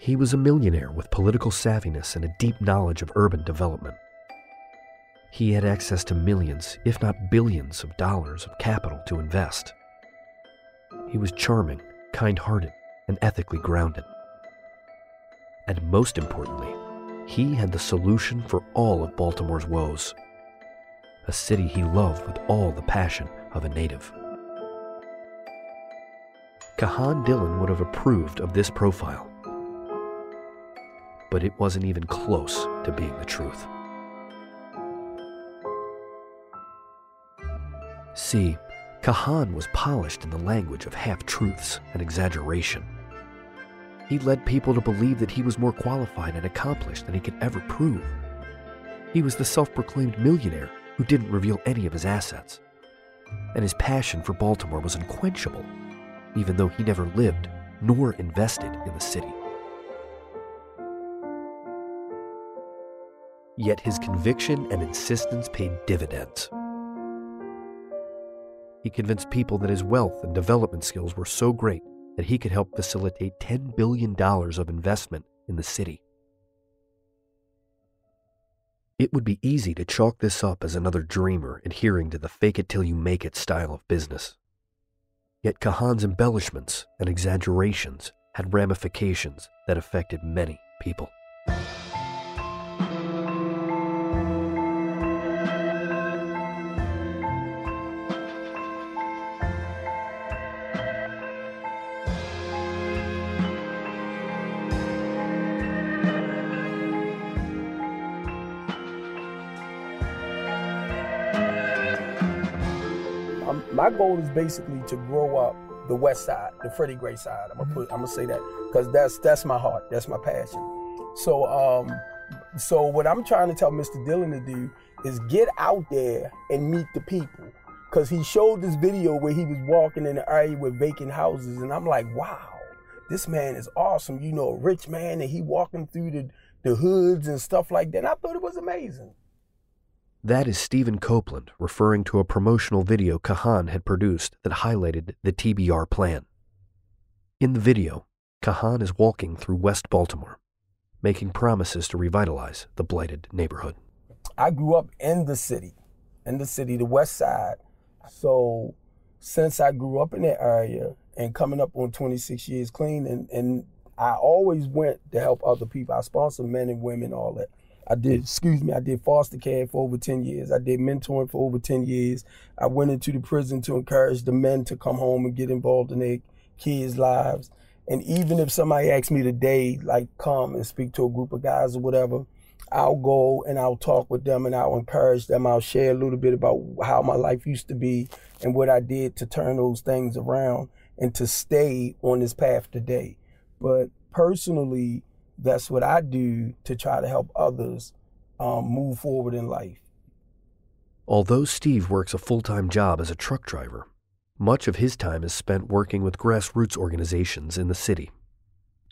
He was a millionaire with political savviness and a deep knowledge of urban development. He had access to millions, if not billions, of dollars of capital to invest. He was charming, kind hearted, and ethically grounded. And most importantly, he had the solution for all of Baltimore's woes a city he loved with all the passion of a native. Kahan Dillon would have approved of this profile, but it wasn't even close to being the truth. See, Kahan was polished in the language of half truths and exaggeration. He led people to believe that he was more qualified and accomplished than he could ever prove. He was the self proclaimed millionaire who didn't reveal any of his assets. And his passion for Baltimore was unquenchable, even though he never lived nor invested in the city. Yet his conviction and insistence paid dividends. He convinced people that his wealth and development skills were so great that he could help facilitate $10 billion of investment in the city. It would be easy to chalk this up as another dreamer adhering to the fake it till you make it style of business. Yet Kahan's embellishments and exaggerations had ramifications that affected many people. My goal is basically to grow up the West Side, the Freddie Gray side. I'm gonna put, I'm gonna say that because that's that's my heart, that's my passion. So um, so what I'm trying to tell Mr. Dillon to do is get out there and meet the people. Cause he showed this video where he was walking in the area with vacant houses, and I'm like, wow, this man is awesome. You know, a rich man, and he walking through the the hoods and stuff like that. And I thought it was amazing. That is Stephen Copeland referring to a promotional video Kahan had produced that highlighted the TBR plan. In the video, Kahan is walking through West Baltimore, making promises to revitalize the blighted neighborhood. I grew up in the city, in the city, the west side. So since I grew up in that area and coming up on 26 years clean, and, and I always went to help other people. I sponsor men and women, all that. I did, excuse me, I did foster care for over 10 years. I did mentoring for over 10 years. I went into the prison to encourage the men to come home and get involved in their kids' lives. And even if somebody asks me today, like come and speak to a group of guys or whatever, I'll go and I'll talk with them and I'll encourage them. I'll share a little bit about how my life used to be and what I did to turn those things around and to stay on this path today. But personally, that's what I do to try to help others um, move forward in life. Although Steve works a full time job as a truck driver, much of his time is spent working with grassroots organizations in the city.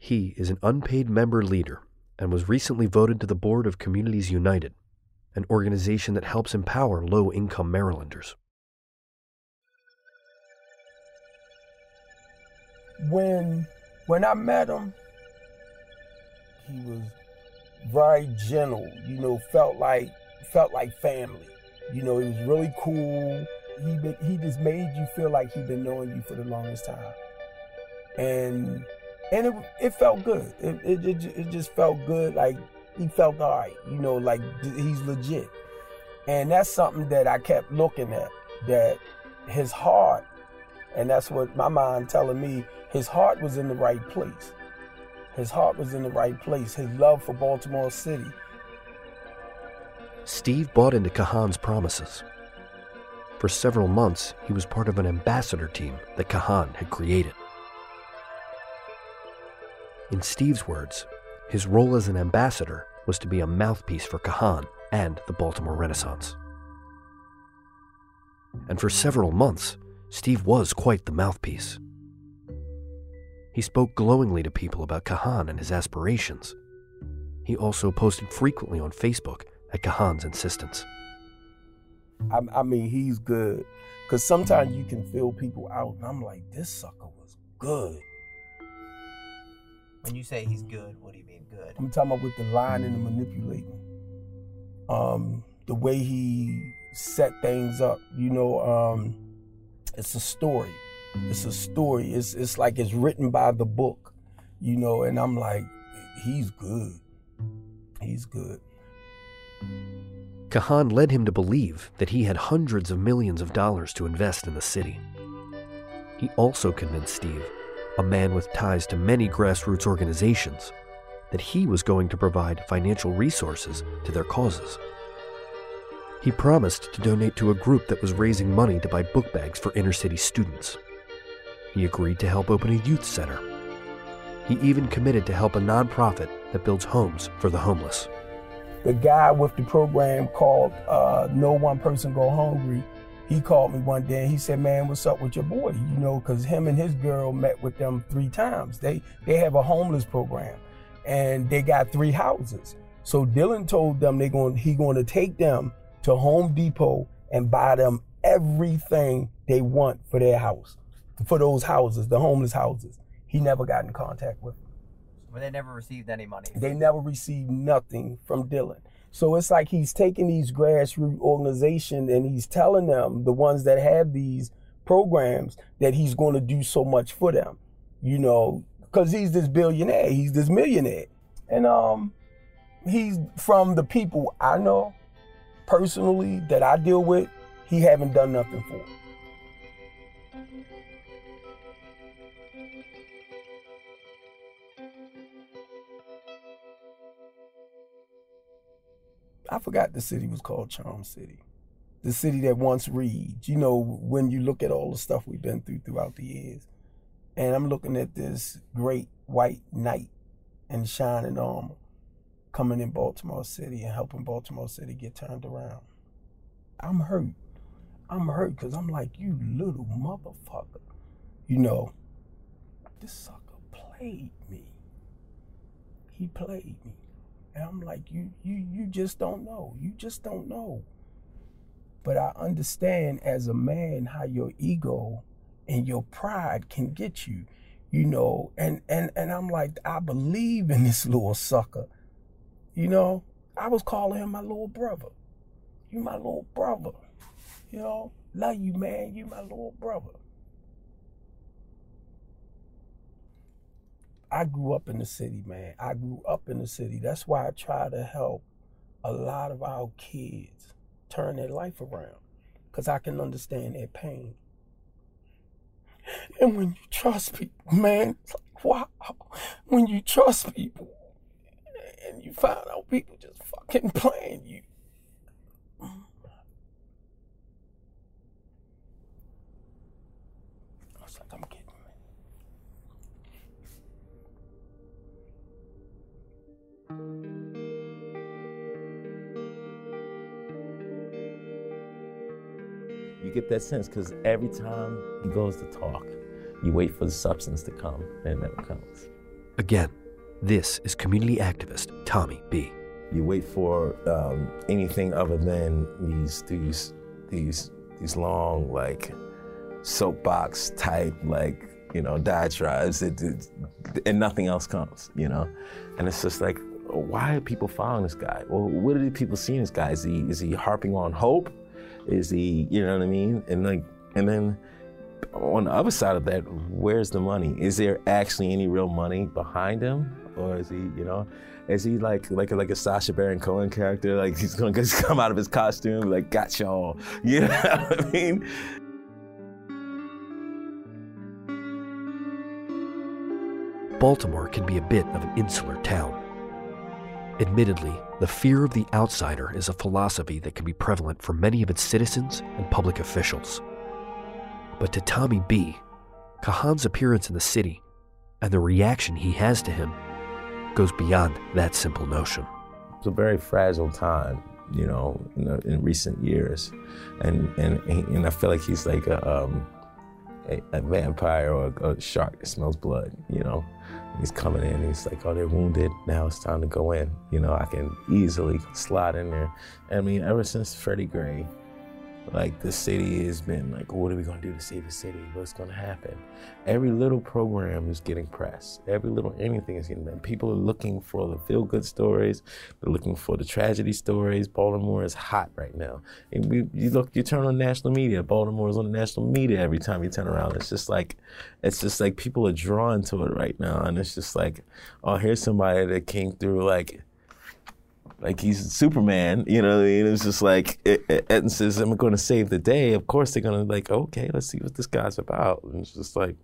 He is an unpaid member leader and was recently voted to the board of Communities United, an organization that helps empower low income Marylanders. When, when I met him, he was very gentle, you know, felt like felt like family. You know, he was really cool. He been, he just made you feel like he'd been knowing you for the longest time. And and it, it felt good. It, it, it, it just felt good. Like he felt all right. You know, like he's legit. And that's something that I kept looking at. That his heart, and that's what my mind telling me, his heart was in the right place. His heart was in the right place, his love for Baltimore City. Steve bought into Kahan's promises. For several months, he was part of an ambassador team that Kahan had created. In Steve's words, his role as an ambassador was to be a mouthpiece for Kahan and the Baltimore Renaissance. And for several months, Steve was quite the mouthpiece. He spoke glowingly to people about Kahan and his aspirations. He also posted frequently on Facebook at Kahan's insistence. I, I mean, he's good. Because sometimes you can feel people out, and I'm like, this sucker was good. When you say he's good, what do you mean good? I'm talking about with the lying and the manipulating. Um, the way he set things up, you know, um, it's a story. It's a story. It's it's like it's written by the book, you know, and I'm like, he's good. He's good. Kahan led him to believe that he had hundreds of millions of dollars to invest in the city. He also convinced Steve, a man with ties to many grassroots organizations, that he was going to provide financial resources to their causes. He promised to donate to a group that was raising money to buy book bags for inner city students. He agreed to help open a youth center. He even committed to help a nonprofit that builds homes for the homeless. The guy with the program called uh, No One Person Go Hungry, he called me one day and he said, "Man, what's up with your boy?" You know, because him and his girl met with them three times. They they have a homeless program, and they got three houses. So Dillon told them they going he going to take them to Home Depot and buy them everything they want for their house, for those houses, the homeless houses. He never got in contact with them. But they never received any money. They never received nothing from Dillon. So it's like he's taking these grassroots organizations and he's telling them, the ones that have these programs, that he's going to do so much for them, you know, because he's this billionaire, he's this millionaire. And um, he's from the people I know personally that I deal with, he haven't done nothing for. I forgot the city was called Charm City. The city that once reads. You know, when you look at all the stuff we've been through throughout the years. And I'm looking at this great white knight in shining armor coming in Baltimore City and helping Baltimore City get turned around. I'm hurt. I'm hurt because I'm like, you little motherfucker. You know, this sucker played me. He played me. And I'm like, you, you, you just don't know. You just don't know. But I understand as a man how your ego and your pride can get you, you know. And and and I'm like, I believe in this little sucker. You know, I was calling him my little brother. You my little brother. You know, love you, man. You my little brother. I grew up in the city, man. I grew up in the city. That's why I try to help a lot of our kids turn their life around because I can understand their pain. And when you trust people, man, like, wow. When you trust people and you find out people just fucking playing you. You get that sense because every time he goes to talk, you wait for the substance to come, and it never comes. Again, this is community activist Tommy B. You wait for um, anything other than these these these these long like soapbox type like you know diatribes, it, it, and nothing else comes. You know, and it's just like, why are people following this guy? Well, what are people seeing this guy? Is he is he harping on hope? Is he, you know what I mean? And like, and then on the other side of that, where's the money? Is there actually any real money behind him, or is he, you know, is he like like like a Sacha Baron Cohen character? Like he's gonna just come out of his costume, like got y'all, you know what I mean? Baltimore can be a bit of an insular town. Admittedly, the fear of the outsider is a philosophy that can be prevalent for many of its citizens and public officials. But to Tommy B., Kahan's appearance in the city and the reaction he has to him goes beyond that simple notion. It's a very fragile time, you know, in, the, in recent years, and and and I feel like he's like a um, a, a, vampire or a, a shark that smells blood, you know. He's coming in, he's like, oh, they're wounded, now it's time to go in. You know, I can easily slide in there. I mean, ever since Freddie Gray, like the city has been like, what are we gonna do to save the city? What's gonna happen? Every little program is getting press. Every little anything is getting done. People are looking for the feel good stories. They're looking for the tragedy stories. Baltimore is hot right now. And we, you look, you turn on national media. Baltimore is on the national media every time you turn around. It's just like, it's just like people are drawn to it right now, and it's just like, oh, here's somebody that came through like like he's Superman, you know. What I mean? It's just like Etten says, "I'm going to save the day." Of course, they're going to like, okay, let's see what this guy's about. And it's just like,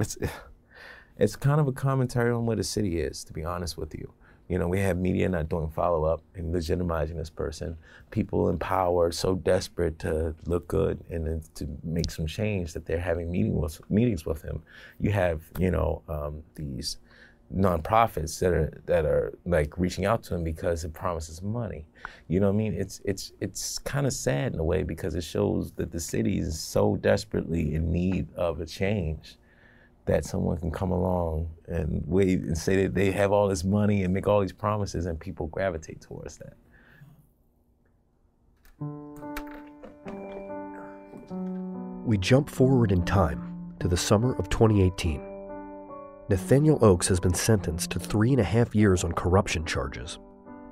it's it's kind of a commentary on what the city is, to be honest with you. You know, we have media not doing follow up and legitimizing this person. People in power so desperate to look good and to make some change that they're having meeting with, meetings with him. You have, you know, um, these nonprofits that are that are like reaching out to him because it promises money. You know what I mean? It's it's it's kind of sad in a way because it shows that the city is so desperately in need of a change that someone can come along and wait and say that they have all this money and make all these promises and people gravitate towards that. We jump forward in time to the summer of 2018. Nathaniel Oaks has been sentenced to three and a half years on corruption charges,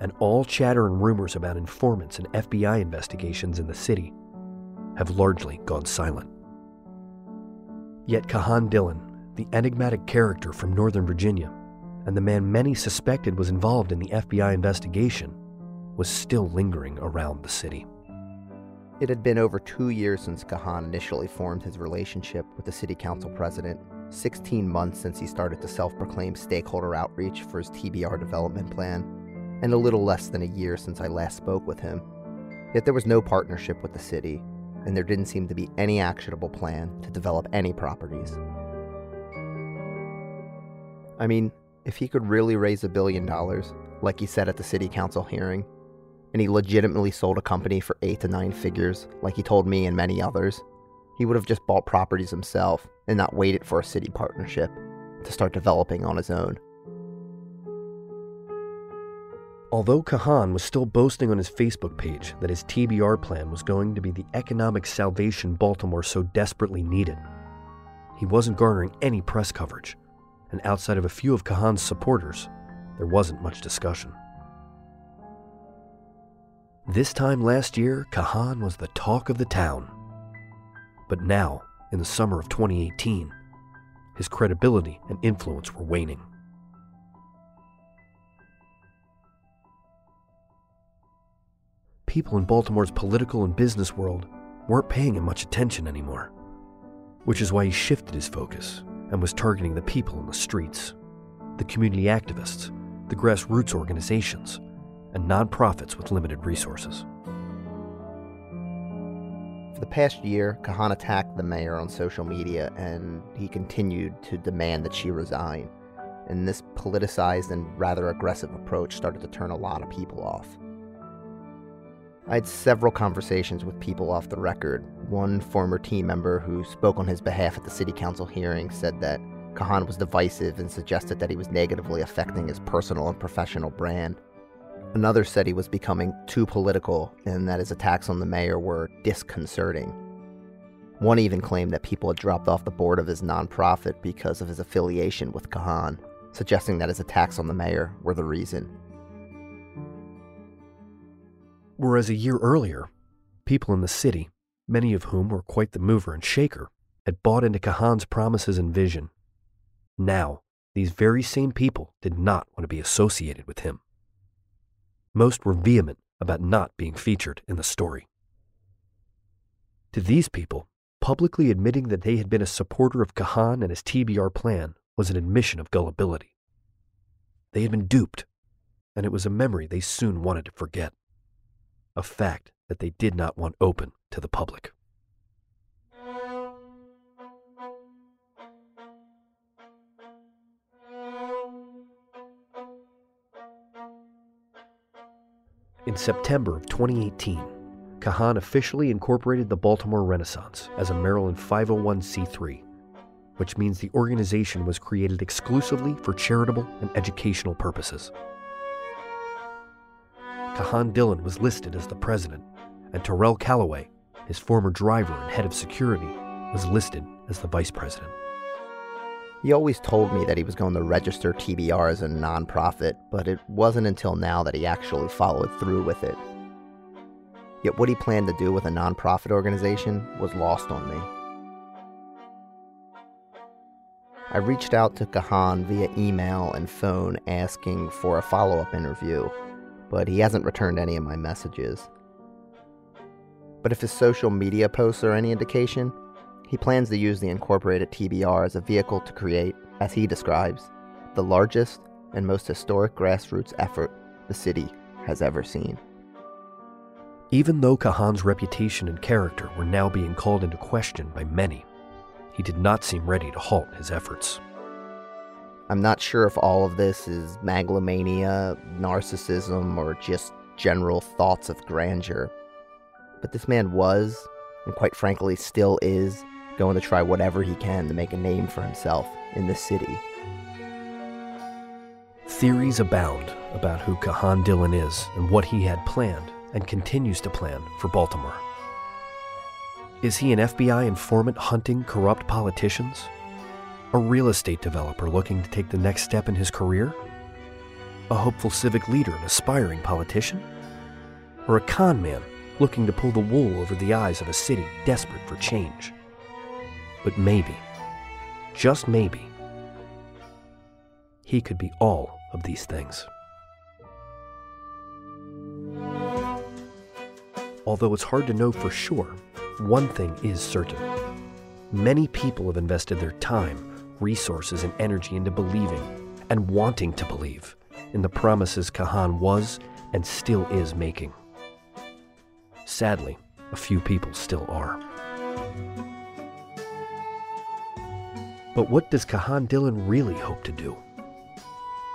and all chatter and rumors about informants and FBI investigations in the city have largely gone silent. Yet Kahan Dillon, the enigmatic character from Northern Virginia, and the man many suspected was involved in the FBI investigation, was still lingering around the city. It had been over two years since Kahan initially formed his relationship with the city council president 16 months since he started to self proclaim stakeholder outreach for his TBR development plan, and a little less than a year since I last spoke with him. Yet there was no partnership with the city, and there didn't seem to be any actionable plan to develop any properties. I mean, if he could really raise a billion dollars, like he said at the city council hearing, and he legitimately sold a company for eight to nine figures, like he told me and many others, he would have just bought properties himself and not waited for a city partnership to start developing on his own. Although Kahan was still boasting on his Facebook page that his TBR plan was going to be the economic salvation Baltimore so desperately needed, he wasn't garnering any press coverage, and outside of a few of Kahan's supporters, there wasn't much discussion. This time last year, Kahan was the talk of the town. But now, in the summer of 2018, his credibility and influence were waning. People in Baltimore's political and business world weren't paying him much attention anymore, which is why he shifted his focus and was targeting the people in the streets, the community activists, the grassroots organizations, and nonprofits with limited resources. For the past year, Kahan attacked the mayor on social media and he continued to demand that she resign. And this politicized and rather aggressive approach started to turn a lot of people off. I had several conversations with people off the record. One former team member who spoke on his behalf at the city council hearing said that Kahan was divisive and suggested that he was negatively affecting his personal and professional brand. Another said he was becoming too political and that his attacks on the mayor were disconcerting. One even claimed that people had dropped off the board of his nonprofit because of his affiliation with Kahan, suggesting that his attacks on the mayor were the reason. Whereas a year earlier, people in the city, many of whom were quite the mover and shaker, had bought into Kahan's promises and vision. Now, these very same people did not want to be associated with him. Most were vehement about not being featured in the story. To these people, publicly admitting that they had been a supporter of Kahan and his TBR plan was an admission of gullibility. They had been duped, and it was a memory they soon wanted to forget. A fact that they did not want open to the public. In September of 2018, Kahan officially incorporated the Baltimore Renaissance as a Maryland 501c3, which means the organization was created exclusively for charitable and educational purposes. Kahan Dillon was listed as the president, and Terrell Calloway, his former driver and head of security, was listed as the vice president. He always told me that he was going to register TBR as a nonprofit, but it wasn't until now that he actually followed through with it. Yet what he planned to do with a nonprofit organization was lost on me. I reached out to Kahan via email and phone asking for a follow up interview, but he hasn't returned any of my messages. But if his social media posts are any indication, he plans to use the incorporated TBR as a vehicle to create, as he describes, the largest and most historic grassroots effort the city has ever seen. Even though Kahan's reputation and character were now being called into question by many, he did not seem ready to halt his efforts. I'm not sure if all of this is megalomania, narcissism, or just general thoughts of grandeur. But this man was, and quite frankly still is, going to try whatever he can to make a name for himself in this city. Theories abound about who Kahan Dillon is and what he had planned and continues to plan for Baltimore. Is he an FBI informant hunting corrupt politicians? A real estate developer looking to take the next step in his career? A hopeful civic leader and aspiring politician? Or a con man looking to pull the wool over the eyes of a city desperate for change? But maybe, just maybe, he could be all of these things. Although it's hard to know for sure, one thing is certain. Many people have invested their time, resources, and energy into believing and wanting to believe in the promises Kahan was and still is making. Sadly, a few people still are. But what does Kahan Dillon really hope to do?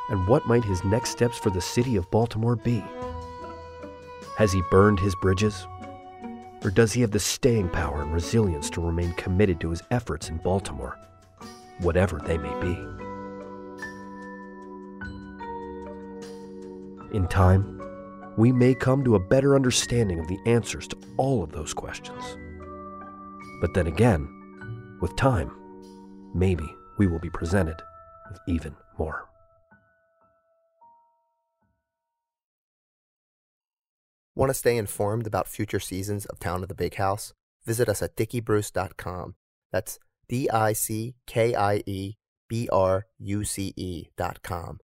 And what might his next steps for the city of Baltimore be? Has he burned his bridges? Or does he have the staying power and resilience to remain committed to his efforts in Baltimore, whatever they may be? In time, we may come to a better understanding of the answers to all of those questions. But then again, with time, maybe we will be presented with even more. Want to stay informed about future seasons of Town of the Big House? Visit us at dickiebruce.com. That's D I C K I E B R U C E.com.